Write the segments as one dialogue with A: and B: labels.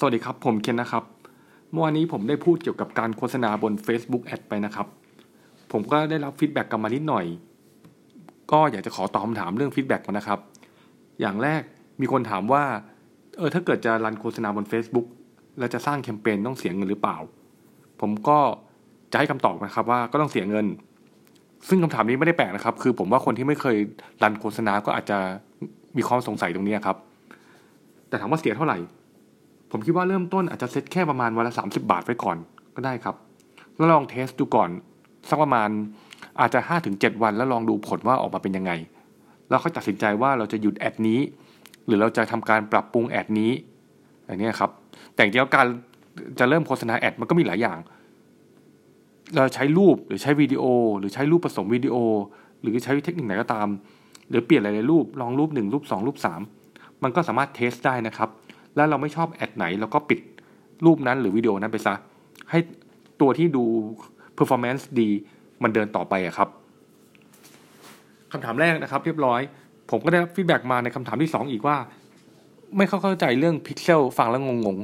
A: สวัสดีครับ ผมเคนนะครับ เมื่อวานนี้ผมได้พูดเกี่ยวกับการโฆษณาบน Facebook Ad ไปนะครับ ผมก็ได้รับ feedback กลับมานิดหน่อย ก็อยากจะขอตอบคำถามเรื่อง feedback มานะครับ อย่างแรกมีคนถามว่า เออถ้าเกิดจะรันโฆษณาบน Facebook แล้วจะสร้างแคมเปญต้องเสียเงินหรือเปล่า ผมก็จะให้คำตอบนะครับว่าก็ต้องเสียเงิน ซึ่งคำถามนี้ไม่ได้แปลกนะครับ คือผมว่าคนที่ไม่เคยรันโฆษณาก็อาจจะมีความสงสัยตรงนี้ครับ แต่ถามว่าเสียเท่าไหร่ ผมคิดว่าเริ่มต้นอาจจะเซ็ตแค่ประมาณวันละ 30 บาทไว้ก่อนก็ได้ครับ แล้วลองเทสดูก่อนสักประมาณอาจจะ 5-7 วันแล้วลองดูผลว่าออกมาเป็นยังไง แล้วค่อยตัดสินใจว่าเราจะหยุดแอดนี้ หรือเราจะทำการปรับปรุงแอดนี้อย่างนี้ครับ แต่จริงแล้วการจะเริ่มโฆษณาแอดมันก็มีหลายอย่าง เราใช้รูปหรือใช้วิดีโอ หรือใช้รูปผสมวิดีโอ หรือใช้เทคนิคไหนก็ตาม หรือเปลี่ยนหลายๆรูปลองรูป 1 รูป 2 รูป 3 มันก็สามารถ test ได้นะครับ แล้วเราไม่ชอบ ad ไหนเราก็ปิดรูปนั้นหรือวิดีโอนั้นไปซะ ให้ตัวที่ดู performance ดีมันเดินต่อไปอะครับคำถามแรกนะครับ เรียบร้อย ผมก็ได้ feedback มาในคำถามที่ 2 อีกว่า ไม่เข้าใจเรื่องพิกเซลฟังแล้วงง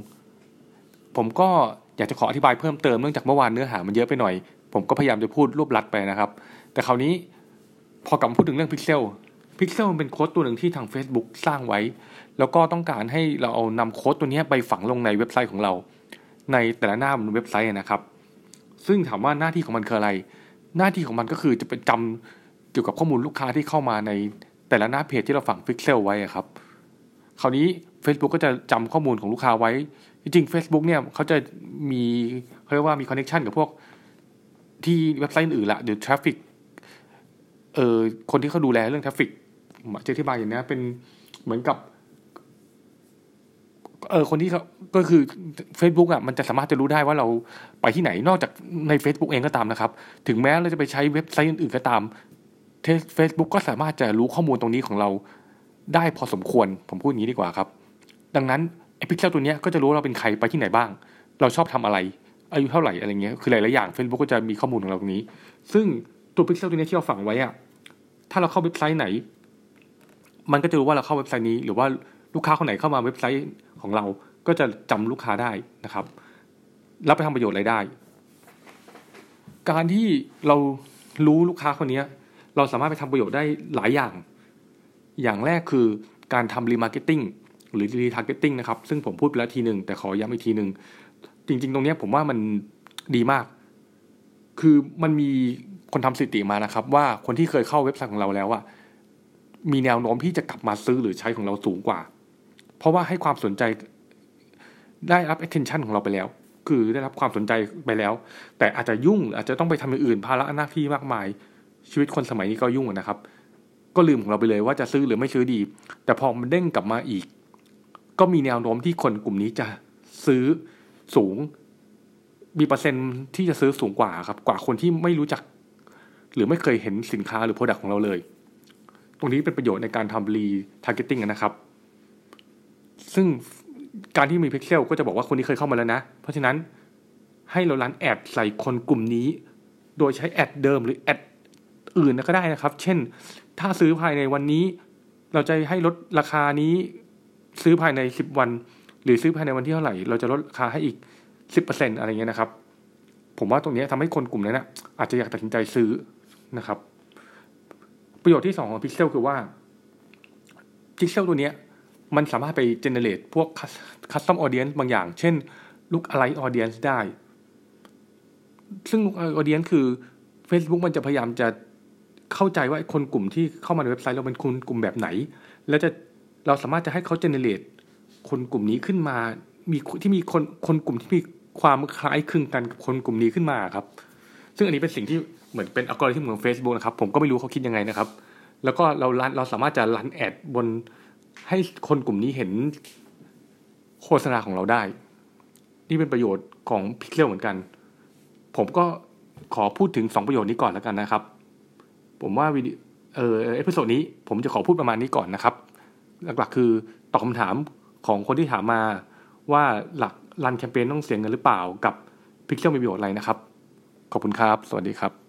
A: ๆ ผมก็อยากจะขออธิบายเพิ่มเติมเนื่องจากเมื่อวานเนื้อหามันเยอะไปหน่อย ผมก็พยายามจะพูดรวบลัดไปนะครับ แต่คราวนี้พอกลับมาพูดถึงเรื่อง pixel pixel มันเป็นโค้ดตัวหนึ่งที่ทาง Facebook สร้างไว้ แล้วก็ต้องการให้เราเอานำโค้ดตัวนี้ไปฝังลงในเว็บไซต์ของเรา ในแต่ละหน้าบนเว็บไซต์นะครับ ซึ่งถามว่าหน้าที่ของมันคืออะไร หน้าที่ของมันก็คือจะเป็นจำเกี่ยวกับข้อมูลลูกค้าที่เข้ามาในแต่ละหน้าเพจที่เราฝังพิกเซลไว้ครับคราวนี้ Facebook ก็จะจำข้อมูลของลูกค้าไว้ จริงๆ Facebook เนี่ยเขาจะมีเขาเรียกว่ามี connection กับพวกที่เว็บไซต์อื่นละหรือ traffic เอ่อคนที่เขาดูแลเรื่อง traffic จะอธิบายอย่างนี้เป็นเหมือนกับ เออคนที่เขาก็คือ Facebook อะมันจะสามารถจะรู้ได้ว่าเราไปที่ไหนนอกจากใน Facebook เองก็ตามนะครับ ถึงแม้เราจะไปใช้เว็บไซต์อื่นๆก็ตามเฟซบุ๊กก็สามารถจะรู้ข้อมูลตรงนี้ของเราได้พอสมควร ผมพูดอย่างนี้ดีกว่าครับ ดังนั้นไอ้พิกเซลตัวนี้ก็จะรู้ว่าเราเป็นใครไปที่ไหนบ้าง เราชอบทำอะไร อายุเท่าไหร่อะไรเงี้ย คือหลายๆอย่าง Facebook ก็จะมีข้อมูลของเราตรงนี้ ซึ่งตัวพิกเซลตัวนี้ที่เราฝังไว้อะถ้าเราเข้าเว็บไซต์ไหน มันก็จะรู้ว่าเราเข้าเว็บไซต์นี้ หรือว่าลูกค้าคนไหนเข้ามาเว็บไซต์ของเรา ก็จะจำลูกค้าได้นะครับรับไปทำประโยชน์อะไรได้ การที่เรารู้ลูกค้าคนนี้เราสามารถไปทำประโยชน์ได้หลายอย่าง อย่างแรกคือการทำ remarketing หรือ retargeting นะครับ ซึ่งผมพูดไปแล้วทีหนึ่งแต่ขอย้ำอีกทีหนึ่งจริง ๆ ตรงนี้ผมว่ามันดีมาก คือมันมีคนทำสถิติมานะครับ ว่าคนที่เคยเข้าเว็บไซต์ของเราแล้วอะ มีแนวโน้มที่จะกลับมาซื้อหรือใช้ของเราสูงกว่า เพราะว่าให้ความสนใจได้รับ attention ของเราไปแล้ว คือได้รับความสนใจไปแล้ว แต่อาจจะยุ่งอาจจะต้องไปทำอย่างอื่นภาระหน้าที่มากมาย ชีวิตคนสมัยนี้ก็ยุ่งนะครับ ก็ลืมของเราไปเลยว่าจะซื้อหรือไม่ซื้อดี แต่พอมันเด้งกลับมาอีก ก็มีแนวโน้มที่คนกลุ่มนี้จะซื้อสูง มีเปอร์เซ็นต์ที่จะซื้อสูงกว่าครับ กว่าคนที่ไม่รู้จัก หรือไม่เคยเห็นสินค้าหรือ product ของเราเลย ตรงนี้เป็นประโยชน์ในการทำ re targeting นะครับ ซึ่งการที่มีพิกเซลก็จะบอกว่าคนนี้เคยเข้ามาแล้วนะ เพราะฉะนั้นให้เรา run ad ใส่คนกลุ่มนี้ โดยใช้ ad เดิมหรือ ad อื่นก็ได้นะครับ เช่น ถ้าซื้อภายในวันนี้ เราจะให้ลดราคานี้ซื้อภายในสิบวัน หรือซื้อภายในวันที่เท่าไหร่ เราจะลดราคาให้อีกสิบเปอร์เซ็นอะไรเงี้ยนะครับ ผมว่าตรงนี้ทำให้คนกลุ่มนั้นนะอาจจะอยากตัดสินใจซื้อนะครับ ประโยชน์ที่สองของพิกเซลคือว่าพิกเซลตัวนี้มันสามารถไป generate พวก custom audience บางอย่าง เช่น lookalike audience ได้ ซึ่ง lookalike audience คือ Facebook มันจะพยายามจะเข้าใจว่าคนกลุ่มที่เข้ามาในเว็บไซต์เราเป็นคนกลุ่มแบบไหน แล้วจะเราสามารถจะให้เขา generate คนกลุ่มนี้ขึ้นมา มีที่มีคนคนกลุ่มที่มีความคล้ายคลึงกันกับคนกลุ่มนี้ขึ้นมาครับ ซึ่งอันนี้เป็นสิ่งที่ เหมือนเป็นอัลกอริทึมของ Facebook นะครับ ผมก็ไม่รู้เขาคิดยังไงนะครับ แล้วก็เราเราสามารถจะ run ad บนให้คนกลุ่มนี้เห็นโฆษณาของเราได้ นี่เป็นประโยชน์ของพิกเซลเหมือนกัน ผมก็ขอพูดถึง 2 ประโยชน์นี้ก่อนแล้วกันนะครับ ผมว่าวิดีเออ episode นี้ผมจะขอพูดประมาณนี้ก่อนนะครับ หลักๆคือตอบคำถามของคนที่ถามมาว่าหลักรันแคมเปญต้องเสียเงินหรือเปล่ากับพิกเซลมีประโยชน์อะไรนะครับ ขอบคุณครับ สวัสดีครับ